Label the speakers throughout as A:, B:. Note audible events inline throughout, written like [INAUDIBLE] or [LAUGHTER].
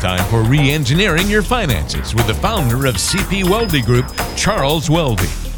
A: time for re engineering your finances with the founder of CP Weldy Group, Charles Weldy.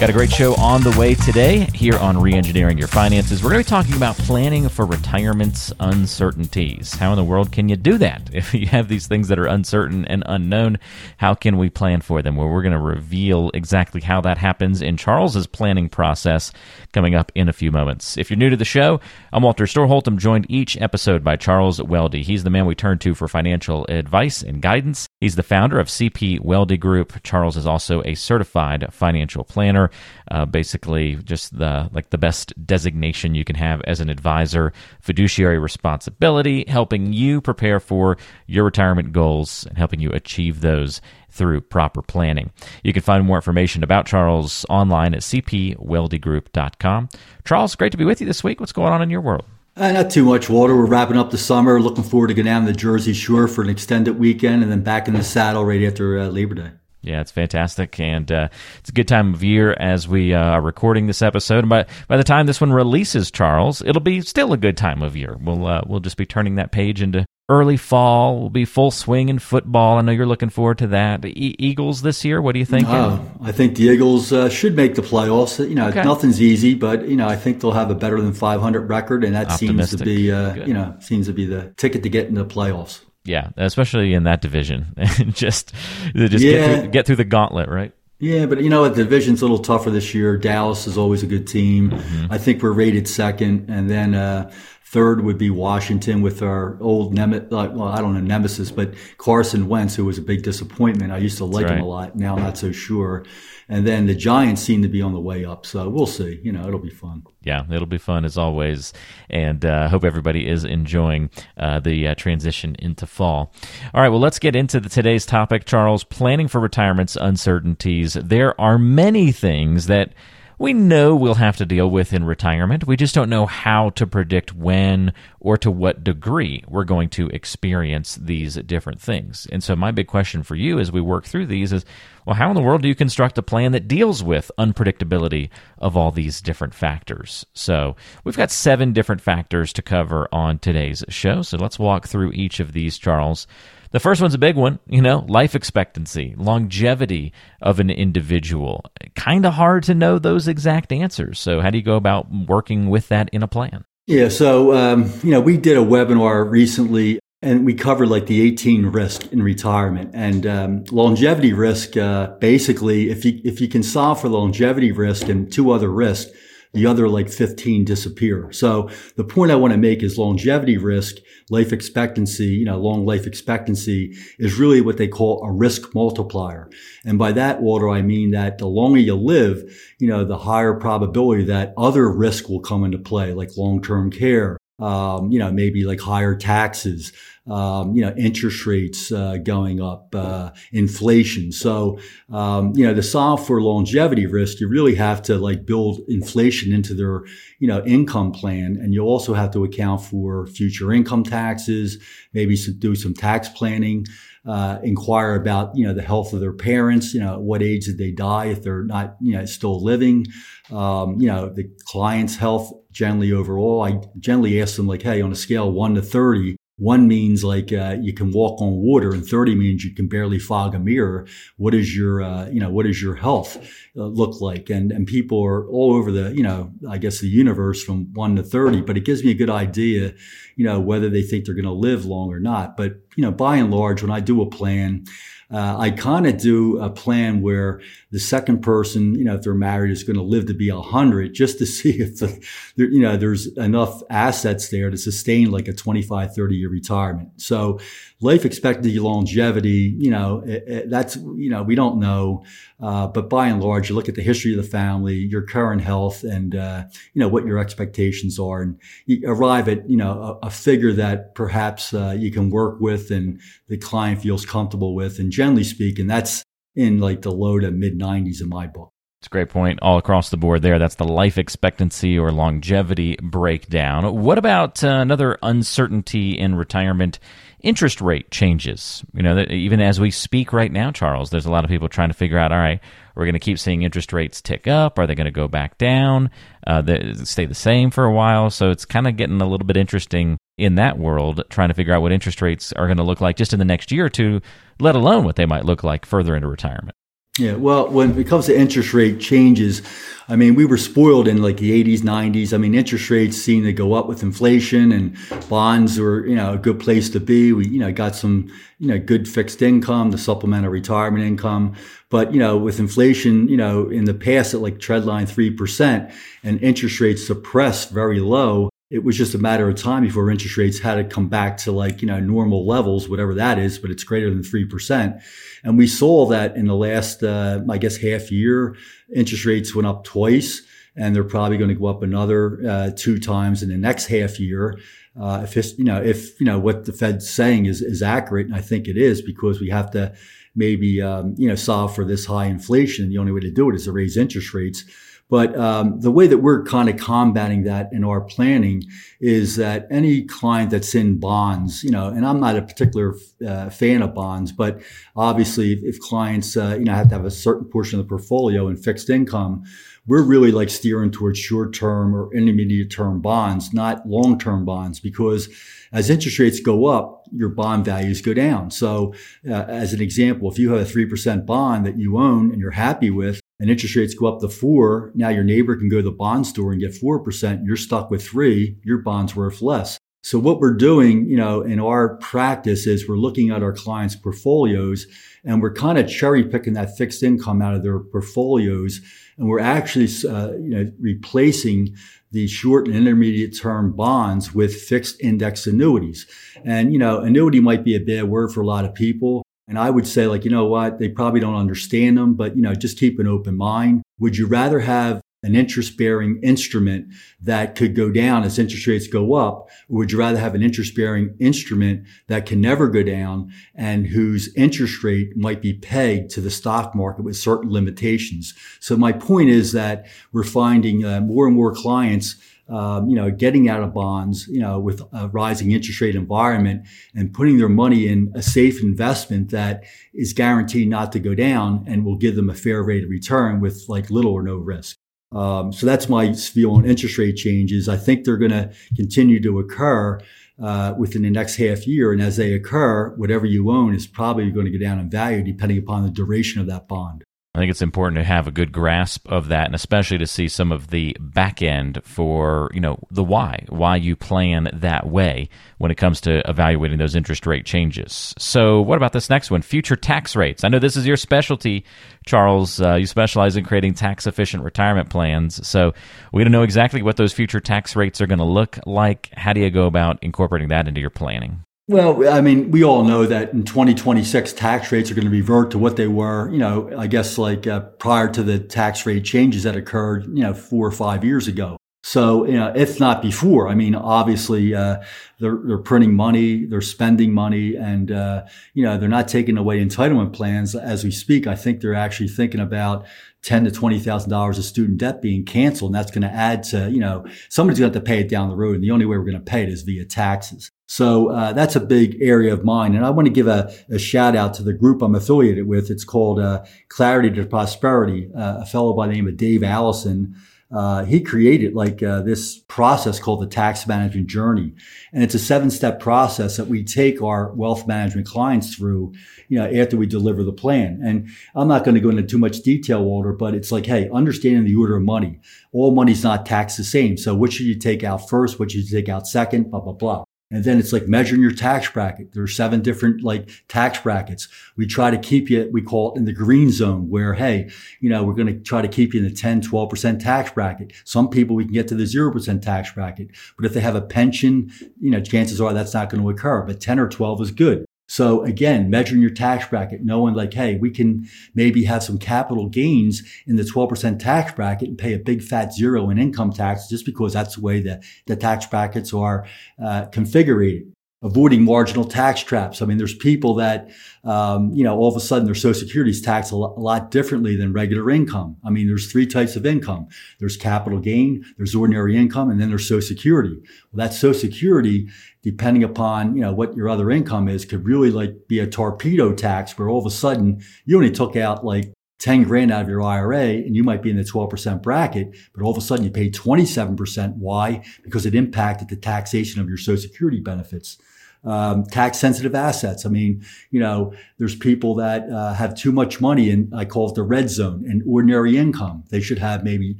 B: Got a great show on the way today here on Reengineering Your Finances. We're going to be talking about planning for retirement's uncertainties. How in the world can you do that? [LAUGHS] If you have these things that are uncertain and unknown, how can we plan for them? Well, we're going to reveal exactly how that happens in Charles's planning process coming up in a few moments. If you're new to the show, I'm Walter Storholt. I'm joined each episode by Charles Weldy. He's the man we turn to for financial advice and guidance. He's the founder of CP Weldy Group. Charles is also a certified financial planner. Uh, basically, just the like the best designation you can have as an advisor. Fiduciary responsibility, helping you prepare for your retirement goals and helping you achieve those through proper planning. You can find more information about Charles online at cpweldygroup.com. Charles, great to be with you this week. What's going on in your world?
C: Uh, not too much, Walter. We're wrapping up the summer. Looking forward to getting down to the Jersey Shore for an extended weekend and then back in the saddle right after uh, Labor Day.
B: Yeah, it's fantastic, and uh, it's a good time of year as we uh, are recording this episode. And by by the time this one releases, Charles, it'll be still a good time of year. We'll uh, we'll just be turning that page into early fall. We'll be full swing in football. I know you're looking forward to that. E- Eagles this year. What do you think?
C: Uh, I think the Eagles uh, should make the playoffs. You know, okay. nothing's easy, but you know, I think they'll have a better than 500 record, and that Optimistic. seems to be uh, you know seems to be the ticket to get into the playoffs.
B: Yeah, especially in that division, [LAUGHS] just just yeah. get, through, get through the gauntlet, right?
C: Yeah, but you know what? The division's a little tougher this year. Dallas is always a good team. Mm-hmm. I think we're rated second, and then uh, third would be Washington with our old nemesis. Well, I don't know nemesis, but Carson Wentz, who was a big disappointment. I used to like right. him a lot. Now, not so sure. And then the Giants seem to be on the way up. So we'll see. You know, it'll be fun.
B: Yeah, it'll be fun as always. And I uh, hope everybody is enjoying uh, the uh, transition into fall. All right, well, let's get into the, today's topic, Charles. Planning for retirement's uncertainties. There are many things that we know we'll have to deal with in retirement. We just don't know how to predict when or to what degree we're going to experience these different things. And so, my big question for you as we work through these is well, how in the world do you construct a plan that deals with unpredictability of all these different factors? So, we've got seven different factors to cover on today's show. So, let's walk through each of these, Charles. The first one's a big one, you know, life expectancy, longevity of an individual. Kind of hard to know those exact answers. So, how do you go about working with that in a plan?
C: Yeah, so um, you know, we did a webinar recently, and we covered like the 18 risk in retirement and um, longevity risk. Uh, basically, if you if you can solve for longevity risk and two other risks, the other like 15 disappear. So the point I want to make is longevity risk, life expectancy, you know, long life expectancy is really what they call a risk multiplier. And by that, Walter, I mean that the longer you live, you know, the higher probability that other risk will come into play, like long-term care, um, you know, maybe like higher taxes, um, you know, interest rates uh, going up, uh, inflation. So, um, you know, to solve for longevity risk, you really have to like build inflation into their, you know, income plan, and you also have to account for future income taxes, maybe some, do some tax planning. Uh, inquire about you know the health of their parents. You know, what age did they die if they're not you know still living. Um, you know, the client's health generally overall. I generally ask them like, hey, on a scale one to thirty, one means like uh, you can walk on water, and 30 means you can barely fog a mirror. What is your, uh, you know, what is your health uh, look like? And and people are all over the, you know, I guess the universe from one to 30. But it gives me a good idea, you know, whether they think they're going to live long or not. But you know, by and large, when I do a plan, uh, I kind of do a plan where the second person, you know, if they're married, is going to live to be a hundred, just to [LAUGHS] see if the, you know, there's enough assets there to sustain like a 25, 30 year retirement. So life expectancy, longevity, you know, it, it, that's, you know, we don't know. Uh, but by and large, you look at the history of the family, your current health, and, uh, you know, what your expectations are. And you arrive at, you know, a, a figure that perhaps uh, you can work with and the client feels comfortable with. And generally speaking, that's in like the low to mid 90s in my book.
B: It's a great point all across the board there. That's the life expectancy or longevity breakdown. What about uh, another uncertainty in retirement? Interest rate changes. You know, even as we speak right now, Charles, there's a lot of people trying to figure out, all right, we're going to keep seeing interest rates tick up. Are they going to go back down? Uh, stay the same for a while. So it's kind of getting a little bit interesting in that world, trying to figure out what interest rates are going to look like just in the next year or two, let alone what they might look like further into retirement.
C: Yeah, well, when it comes to interest rate changes, I mean, we were spoiled in like the 80s, 90s. I mean, interest rates seemed to go up with inflation and bonds were, you know, a good place to be. We, you know, got some, you know, good fixed income, the supplemental retirement income. But, you know, with inflation, you know, in the past at like treadline 3% and interest rates suppressed very low, it was just a matter of time before interest rates had to come back to like, you know, normal levels, whatever that is, but it's greater than 3%. And we saw that in the last, uh, I guess, half year, interest rates went up twice and they're probably going to go up another uh, two times in the next half year. Uh, if you know, if you know what the Fed's saying is is accurate, and I think it is, because we have to maybe um, you know solve for this high inflation. The only way to do it is to raise interest rates. But um, the way that we're kind of combating that in our planning is that any client that's in bonds, you know, and I'm not a particular uh, fan of bonds, but obviously if, if clients, uh, you know, have to have a certain portion of the portfolio in fixed income, we're really like steering towards short term or intermediate term bonds, not long term bonds, because as interest rates go up, your bond values go down. So, uh, as an example, if you have a 3% bond that you own and you're happy with, and interest rates go up to four, now your neighbor can go to the bond store and get 4%. You're stuck with three, your bond's worth less. So what we're doing, you know, in our practice is we're looking at our clients' portfolios and we're kind of cherry picking that fixed income out of their portfolios. And we're actually, uh, you know, replacing the short and intermediate term bonds with fixed index annuities. And, you know, annuity might be a bad word for a lot of people. And I would say, like, you know what? They probably don't understand them, but, you know, just keep an open mind. Would you rather have an interest bearing instrument that could go down as interest rates go up? Or would you rather have an interest bearing instrument that can never go down and whose interest rate might be pegged to the stock market with certain limitations? So my point is that we're finding uh, more and more clients um, you know, getting out of bonds, you know, with a rising interest rate environment and putting their money in a safe investment that is guaranteed not to go down and will give them a fair rate of return with like little or no risk. Um, so that's my view on interest rate changes. I think they're going to continue to occur uh, within the next half year. And as they occur, whatever you own is probably going to go down in value depending upon the duration of that bond.
B: I think it's important to have a good grasp of that, and especially to see some of the back end for you know the why, why you plan that way when it comes to evaluating those interest rate changes. So, what about this next one? Future tax rates. I know this is your specialty, Charles. Uh, you specialize in creating tax efficient retirement plans. So, we don't know exactly what those future tax rates are going to look like. How do you go about incorporating that into your planning?
C: Well, I mean, we all know that in 2026, tax rates are going to revert to what they were, you know, I guess like uh, prior to the tax rate changes that occurred, you know, four or five years ago. So, you know, if not before, I mean, obviously, uh, they're, they're printing money, they're spending money, and, uh, you know, they're not taking away entitlement plans as we speak. I think they're actually thinking about ten to twenty thousand dollars of student debt being canceled, and that's going to add to you know somebody's going to have to pay it down the road, and the only way we're going to pay it is via taxes. So uh, that's a big area of mine, and I want to give a, a, shout out to the group I'm affiliated with. It's called uh, Clarity 2 Prosperity. Uh, a fellow by the name of Dave Alison uh, he created like uh, this process called the tax management journey. And it's a seven step process that we take our wealth management clients through you know after we deliver the plan. And i'm not going to go into too much detail walter but it's like hey understanding the order of money. All money's not taxed the same so what should you take out first? What should you take out second? Blah blah blah and then it's like measuring your tax bracket. There are seven different like tax brackets. We try to keep you, we call it in the green zone where, hey, you know, we're going to try to keep you in the 10, 12% tax bracket. Some people we can get to the 0% tax bracket. But if they have a pension, you know, chances are that's not going to occur. But 10 or 12 is good. So again, measuring your tax bracket, knowing like, hey, we can maybe have some capital gains in the 12% tax bracket and pay a big fat zero in income tax just because that's the way the, the tax brackets are uh, configured avoiding marginal tax traps. I mean, there's people that, um, you know, all of a sudden their social security is taxed a lot, a lot, differently than regular income. I mean, there's three types of income. There's capital gain, there's ordinary income, and then there's social security. Well, that social security, depending upon, you know, what your other income is, could really like be a torpedo tax where all of a sudden you only took out like 10 grand out of your IRA and you might be in the 12% bracket, but all of a sudden you pay 27%. Why? Because it impacted the taxation of your social security benefits. Um, tax sensitive assets. I mean, you know, there's people that uh, have too much money and I call it the red zone and ordinary income. They should have maybe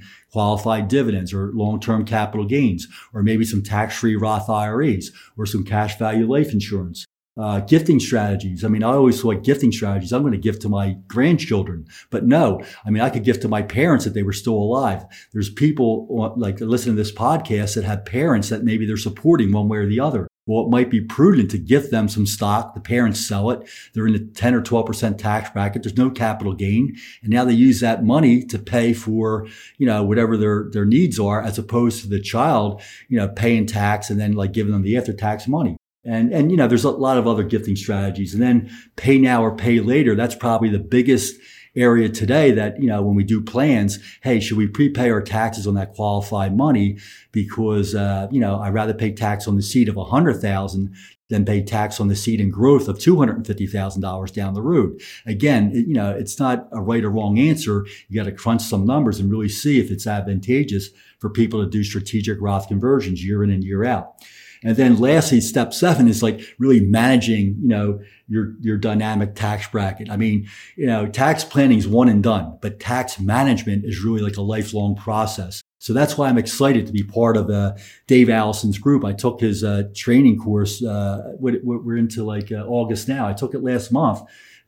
C: qualified dividends or long-term capital gains or maybe some tax-free Roth IRAs or some cash value life insurance uh, gifting strategies. I mean, I always thought gifting strategies, I'm going to give to my grandchildren. But no, I mean, I could give to my parents if they were still alive. There's people like listening to this podcast that have parents that maybe they're supporting one way or the other. Well, it might be prudent to gift them some stock. The parents sell it. They're in the 10 or 12% tax bracket. There's no capital gain. And now they use that money to pay for, you know, whatever their, their needs are as opposed to the child, you know, paying tax and then like giving them the after tax money. And, and, you know, there's a lot of other gifting strategies and then pay now or pay later. That's probably the biggest area today that, you know, when we do plans, hey, should we prepay our taxes on that qualified money? Because, uh, you know, I'd rather pay tax on the seed of a hundred thousand than pay tax on the seed and growth of $250,000 down the road. Again, it, you know, it's not a right or wrong answer. You got to crunch some numbers and really see if it's advantageous for people to do strategic Roth conversions year in and year out. And then lastly, step seven is like really managing, you know, your, your dynamic tax bracket. I mean, you know, tax planning is one and done, but tax management is really like a lifelong process. So that's why I'm excited to be part of uh, Dave Alison's group. I took his uh, training course. Uh, we're into like uh, August now. I took it last month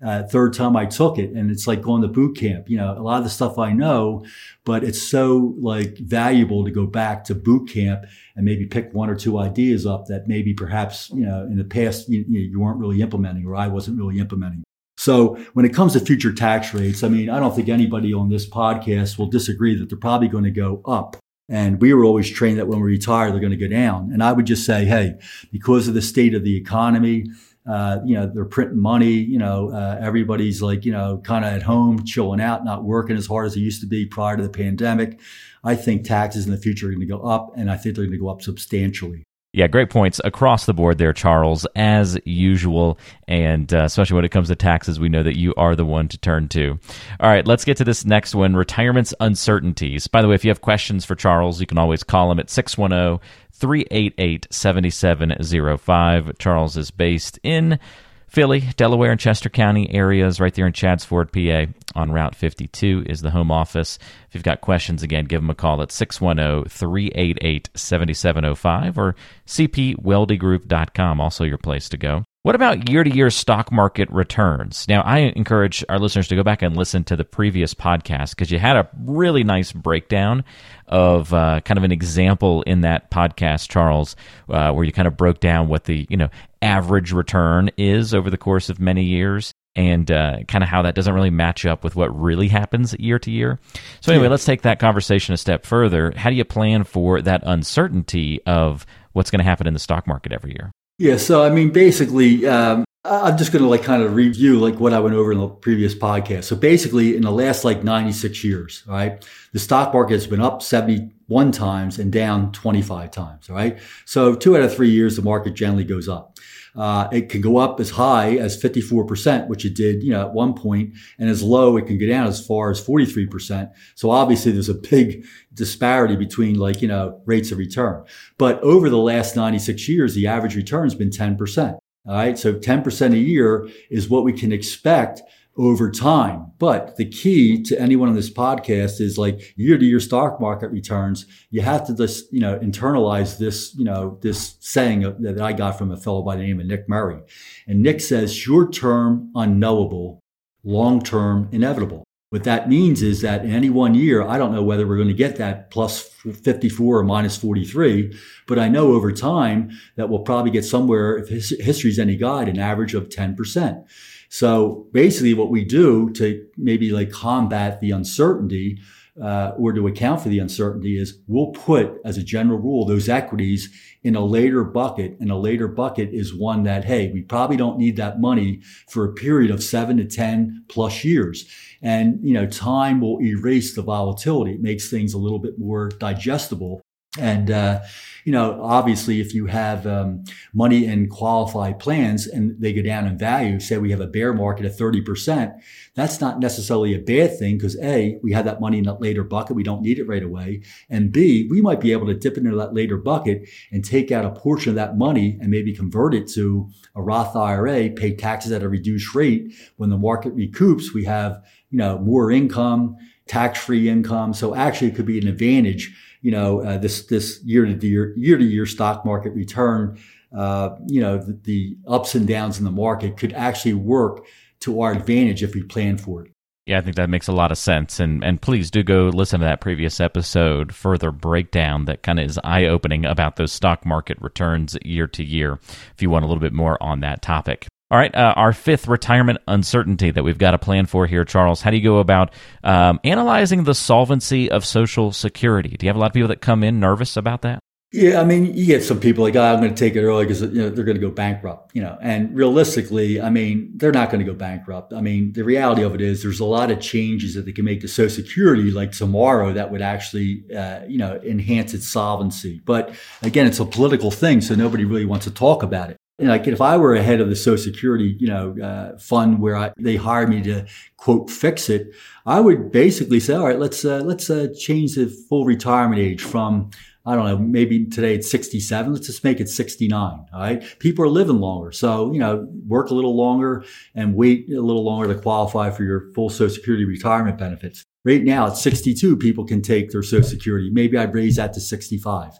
C: uh, third time I took it. And it's like going to boot camp. You know, a lot of the stuff I know, but it's so like valuable to go back to boot camp and maybe pick one or two ideas up that maybe perhaps, you know, in the past you, you weren't really implementing or I wasn't really implementing. So when it comes to future tax rates, I mean, I don't think anybody on this podcast will disagree that they're probably going to go up. And we were always trained that when we retire, they're going to go down. And I would just say, hey, because of the state of the economy, uh, you know, they're printing money. You know, uh, everybody's like, you know, kind of at home, chilling out, not working as hard as they used to be prior to the pandemic. I think taxes in the future are going to go up, and I think they're going to go up substantially.
B: Yeah, great points across the board there, Charles, as usual. And uh, especially when it comes to taxes, we know that you are the one to turn to. All right, let's get to this next one retirement's uncertainties. By the way, if you have questions for Charles, you can always call him at 610 388 7705. Charles is based in Philly, Delaware, and Chester County areas, right there in Chadds Ford, PA, on Route 52 is the home office. If you've got questions, again, give them a call at 610 388 7705 or cpweldygroup.com, also your place to go. What about year to year stock market returns? Now, I encourage our listeners to go back and listen to the previous podcast because you had a really nice breakdown of uh, kind of an example in that podcast, Charles, uh, where you kind of broke down what the you know average return is over the course of many years and uh, kind of how that doesn't really match up with what really happens year to year. So, anyway, yeah. let's take that conversation a step further. How do you plan for that uncertainty of what's going to happen in the stock market every year?
C: Yeah, so I mean, basically, um, I'm just going to like kind of review like what I went over in the previous podcast. So basically, in the last like 96 years, right, the stock market has been up 71 times and down 25 times, right? So two out of three years, the market generally goes up. Uh, it can go up as high as 54%, which it did, you know, at one point, and as low, it can go down as far as 43%. So obviously there's a big disparity between like, you know, rates of return. But over the last 96 years, the average return has been 10%. All right. So 10% a year is what we can expect over time. But the key to anyone on this podcast is like year to year stock market returns. You have to just, you know, internalize this, you know, this saying that I got from a fellow by the name of Nick Murray. And Nick says short term unknowable, long term inevitable. What that means is that in any one year, I don't know whether we're going to get that plus 54 or minus 43, but I know over time that we'll probably get somewhere, if history's any guide, an average of 10%. So basically, what we do to maybe like combat the uncertainty uh, or to account for the uncertainty is we'll put, as a general rule, those equities in a later bucket. And a later bucket is one that, hey, we probably don't need that money for a period of seven to 10 plus years. And, you know, time will erase the volatility. It makes things a little bit more digestible And, uh, you know, obviously, if you have um, money in qualified plans and they go down in value, say we have a bear market of 30%, that's not necessarily a bad thing because A, we have that money in that later bucket. We don't need it right away. And B, we might be able to dip into that later bucket and take out a portion of that money and maybe convert it to a Roth IRA, pay taxes at a reduced rate. When the market recoups, we have, you know, more income, tax-free income. So actually it could be an advantage you know, uh, this, this year to year, year to year stock market return, uh, you know, the, the ups and downs in the market could actually work to our advantage if we plan for it.
B: Yeah, I think that makes a lot of sense. And and please do go listen to that previous episode, further breakdown that kind of is eye opening about those stock market returns year to year, if you want a little bit more on that topic. All right, uh, our fifth retirement uncertainty that we've got a plan for here, Charles. How do you go about um, analyzing the solvency of Social Security? Do you have a lot of people that come in nervous about that?
C: Yeah, I mean, you get some people like, oh, I'm going to take it early because you know, they're going to go bankrupt, you know. And realistically, I mean, they're not going to go bankrupt. I mean, the reality of it is there's a lot of changes that they can make to Social Security like tomorrow that would actually, uh, you know, enhance its solvency. But again, it's a political thing, so nobody really wants to talk about it like if I were a head of the Social Security, you know, uh, fund where I, they hired me to quote fix it, I would basically say, all right, let's uh, let's uh, change the full retirement age from I don't know, maybe today it's 67. Let's just make it 69. All right. People are living longer. So, you know, work a little longer and wait a little longer to qualify for your full Social Security retirement benefits. Right now at 62, people can take their Social Security. Maybe I'd raise that to 65.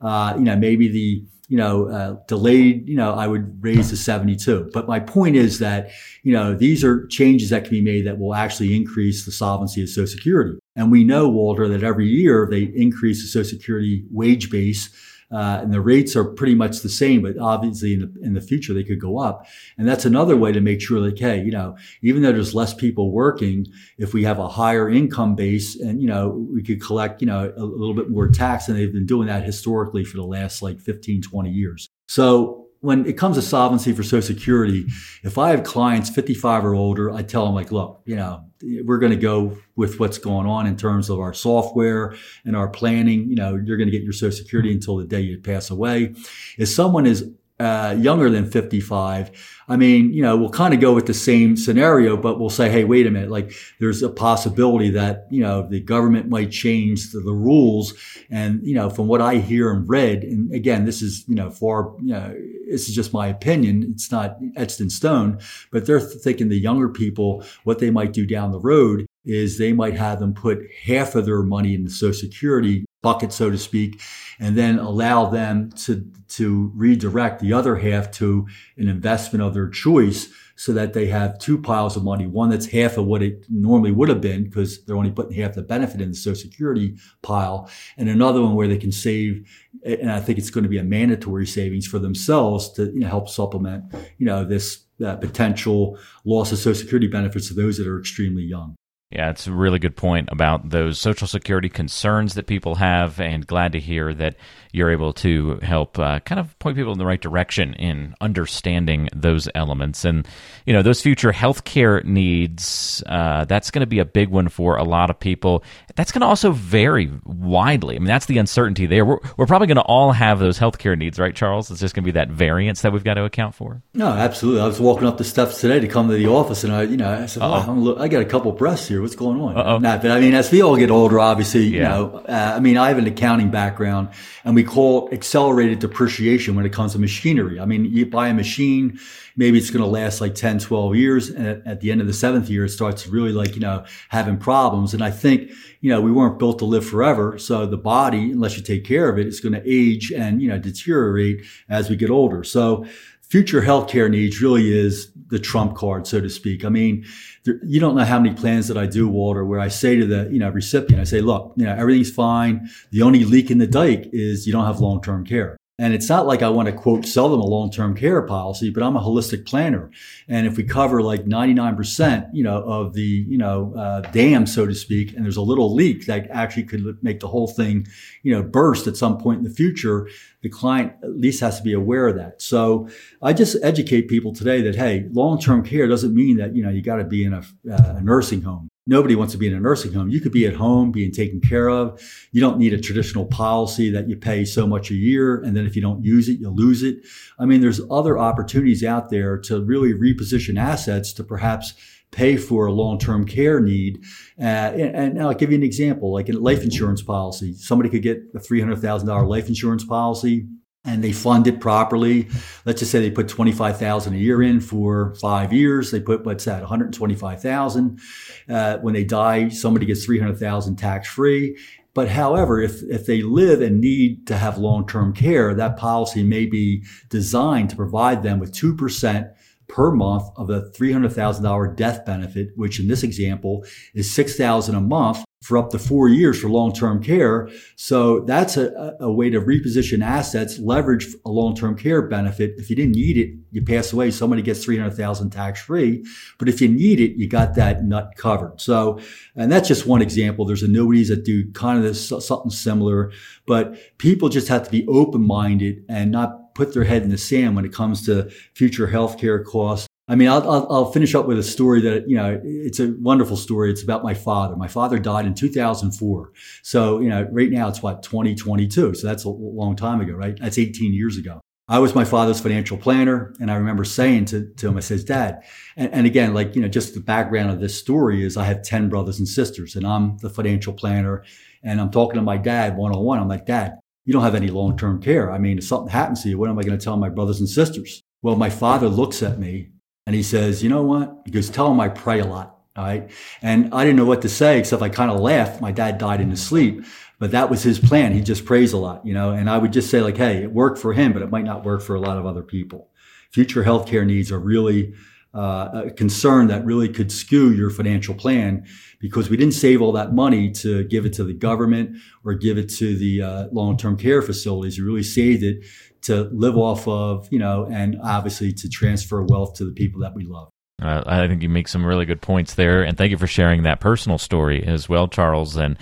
C: Uh, you know, maybe the you know, uh, delayed, you know, I would raise to 72. But my point is that, you know, these are changes that can be made that will actually increase the solvency of Social Security. And we know, Walter, that every year they increase the Social Security wage base uh, and the rates are pretty much the same, but obviously in the, in the future they could go up. And that's another way to make sure that, hey, you know, even though there's less people working, if we have a higher income base and, you know, we could collect, you know, a, a little bit more tax and they've been doing that historically for the last like 15, 20 years. So when it comes to solvency for Social Security, if I have clients 55 or older, I tell them like, look, you know, we're going to go with what's going on in terms of our software and our planning. You know, you're going to get your Social Security until the day you pass away. If someone is uh, younger than 55, I mean, you know, we'll kind of go with the same scenario, but we'll say, hey, wait a minute, like there's a possibility that, you know, the government might change the, the rules. And, you know, from what I hear and read, and again, this is, you know, far, you know, this is just my opinion. It's not etched in stone, but they're thinking the younger people, what they might do down the road is they might have them put half of their money in the Social Security bucket, so to speak, and then allow them to, to redirect the other half to an investment of their choice so that they have two piles of money. One that's half of what it normally would have been because they're only putting half the benefit in the Social Security pile, and another one where they can save. And I think it's going to be a mandatory savings for themselves to you know, help supplement, you know, this uh, potential loss of Social Security benefits to those that are extremely young.
B: Yeah, it's a really good point about those Social Security concerns that people have, and glad to hear that you're able to help uh, kind of point people in the right direction in understanding those elements. And, you know, those future healthcare needs, uh, that's going to be a big one for a lot of people. That's going to also vary widely. I mean, that's the uncertainty there. We're, we're probably going to all have those healthcare needs, right, Charles? It's just going to be that variance that we've got to account for.
C: No, absolutely. I was walking up the steps today to come to the office, and I, you know, I said, oh, I got a couple breaths here. What's going on? Uh-oh. Nah, but I mean, as we all get older, obviously, yeah. you know, uh, I mean, I have an accounting background, and we we call accelerated depreciation when it comes to machinery. I mean, you buy a machine, maybe it's going to last like 10, 12 years. And at, at, the end of the seventh year, it starts really like, you know, having problems. And I think, you know, we weren't built to live forever. So the body, unless you take care of it, is going to age and, you know, deteriorate as we get older. So future healthcare needs really is the trump card, so to speak. I mean, there, you don't know how many plans that I do, Walter, where I say to the you know recipient, I say, look, you know everything's fine. The only leak in the dike is you don't have long term care. And it's not like I want to quote sell them a long-term care policy, but I'm a holistic planner. And if we cover like 99%, you know, of the, you know, uh, dam, so to speak, and there's a little leak that actually could make the whole thing, you know, burst at some point in the future, the client at least has to be aware of that. So I just educate people today that, hey, long-term care doesn't mean that, you know, you got to be in a, uh, a nursing home. Nobody wants to be in a nursing home. You could be at home being taken care of. You don't need a traditional policy that you pay so much a year. And then if you don't use it, you lose it. I mean, there's other opportunities out there to really reposition assets to perhaps pay for a long-term care need. Uh, and, and, I'll give you an example, like a life insurance policy. Somebody could get a $300,000 life insurance policy and they fund it properly. Let's just say they put 25,000 a year in for five years. They put, what's that, 125,000. Uh, when they die, somebody gets 300,000 tax free. But however, if, if they live and need to have long-term care, that policy may be designed to provide them with 2% per month of the $300,000 death benefit, which in this example is 6,000 a month for up to four years for long-term care. So that's a, a way to reposition assets, leverage a long-term care benefit. If you didn't need it, you pass away, somebody gets 300,000 tax free. But if you need it, you got that nut covered. So, and that's just one example. There's annuities that do kind of this, something similar, but people just have to be open-minded and not put their head in the sand when it comes to future healthcare costs. I mean, I'll, I'll, I'll, finish up with a story that, you know, it's a wonderful story. It's about my father. My father died in 2004. So, you know, right now it's what, 2022. So that's a long time ago, right? That's 18 years ago. I was my father's financial planner. And I remember saying to, to him, I says, Dad, and, and again, like, you know, just the background of this story is I have 10 brothers and sisters and I'm the financial planner. And I'm talking to my dad one on one. I'm like, Dad, you don't have any long term care. I mean, if something happens to you, what am I going to tell my brothers and sisters? Well, my father looks at me and he says, You know what? He goes, Tell them I pray a lot. All right. And I didn't know what to say except I kind of laughed. My dad died in his sleep, but that was his plan. He just prays a lot, you know, and I would just say, like, hey, it worked for him, but it might not work for a lot of other people. Future healthcare needs are really uh, a concern that really could skew your financial plan because we didn't save all that money to give it to the government or give it to the uh, long-term care facilities. We really saved it to live off of, you know, and obviously to transfer wealth to the people that we love.
B: Uh, I think you make some really good points there, and thank you for sharing that personal story as well, Charles. And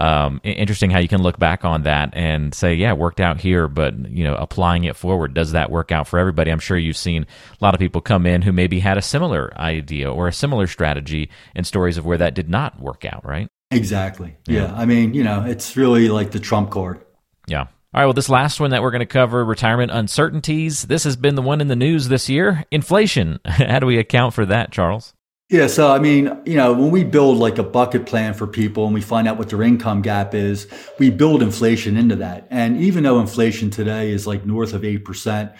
B: um, interesting how you can look back on that and say, yeah, it worked out here, but you know, applying it forward, does that work out for everybody? I'm sure you've seen a lot of people come in who maybe had a similar idea or a similar strategy and stories of where that did not work out, right?
C: Exactly. Yeah. yeah. I mean, you know, it's really like the trump card.
B: Yeah. All right, well, this last one that we're going to cover retirement uncertainties. This has been the one in the news this year inflation. [LAUGHS] How do we account for that, Charles?
C: Yeah, so I mean, you know, when we build like a bucket plan for people and we find out what their income gap is, we build inflation into that. And even though inflation today is like north of 8%,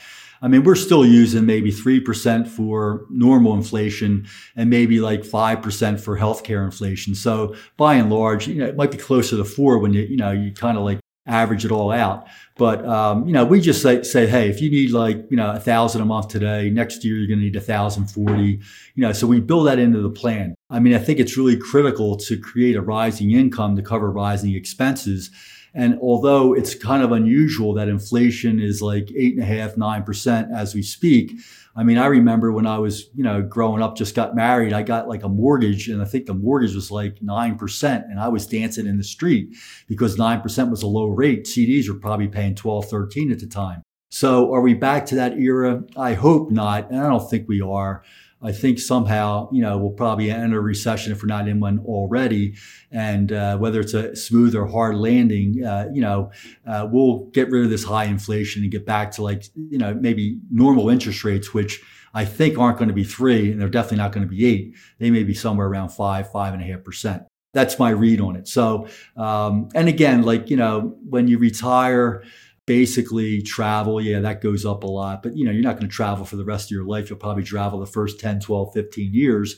C: I mean, we're still using maybe 3% for normal inflation and maybe like 5% for healthcare inflation. So by and large, you know, it might be closer to four when you, you know, you kind of like average it all out. But um, you know, we just say, say, hey, if you need like you know a thousand a month today, next year you're going to need a thousand forty. You know, so we build that into the plan. I mean, I think it's really critical to create a rising income to cover rising expenses. And although it's kind of unusual that inflation is like eight and a half, nine percent as we speak, I mean, I remember when I was, you know, growing up, just got married, I got like a mortgage and I think the mortgage was like 9% and I was dancing in the street because 9% was a low rate. CDs were probably paying 12, 13 at the time. So are we back to that era? I hope not. And I don't think we are. I think somehow, you know, we'll probably enter a recession if we're not in one already. And uh, whether it's a smooth or hard landing, uh, you know, uh, we'll get rid of this high inflation and get back to like, you know, maybe normal interest rates, which I think aren't going to be three and they're definitely not going to be eight. They may be somewhere around five, five and a half percent. That's my read on it. So, um, and again, like, you know, when you retire, basically travel yeah that goes up a lot but you know you're not going to travel for the rest of your life. You'll probably travel the first 10 12 15 years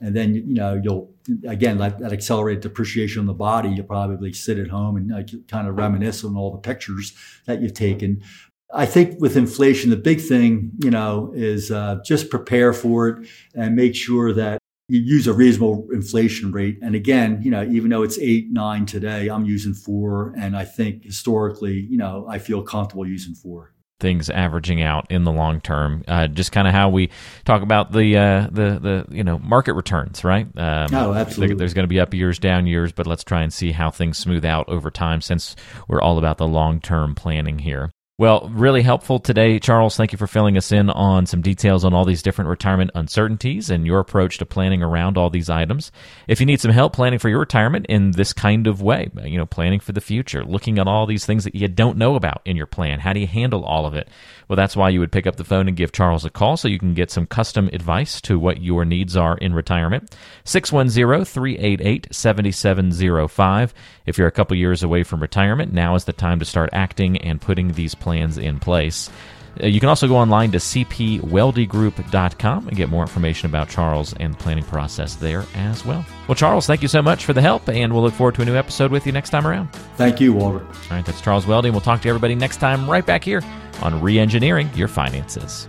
C: and then you know you'll again that, that accelerated depreciation on the body you'll probably sit at home and like, kind of reminisce on all the pictures that you've taken. I think with inflation, the big thing, you know, is uh, just prepare for it and make sure that you use a reasonable inflation rate. And again, you know, even though it's eight, nine today, I'm using four. And I think historically, you know, I feel comfortable using four.
B: Things averaging out in the long term, uh, just kind of how we talk about the uh, the the you know market returns, right?
C: Um, oh, absolutely.
B: There's going to be up years, down years, but let's try and see how things smooth out over time, since we're all about the long term planning here. Well, really helpful today, Charles. Thank you for filling us in on some details on all these different retirement uncertainties and your approach to planning around all these items. If you need some help planning for your retirement in this kind of way, you know, planning for the future, looking at all these things that you don't know about in your plan, how do you handle all of it? Well, that's why you would pick up the phone and give Charles a call so you can get some custom advice to what your needs are in retirement. 610 388 7705. If you're a couple years away from retirement, now is the time to start acting and putting these plans in place. Uh, you can also go online to cpweldygroup.com and get more information about Charles and the planning process there as well. Well, Charles, thank you so much for the help, and we'll look forward to a new episode with you next time around.
C: Thank you, Walter.
B: All right, that's Charles Weldy, and we'll talk to everybody next time right back here on Reengineering Your Finances.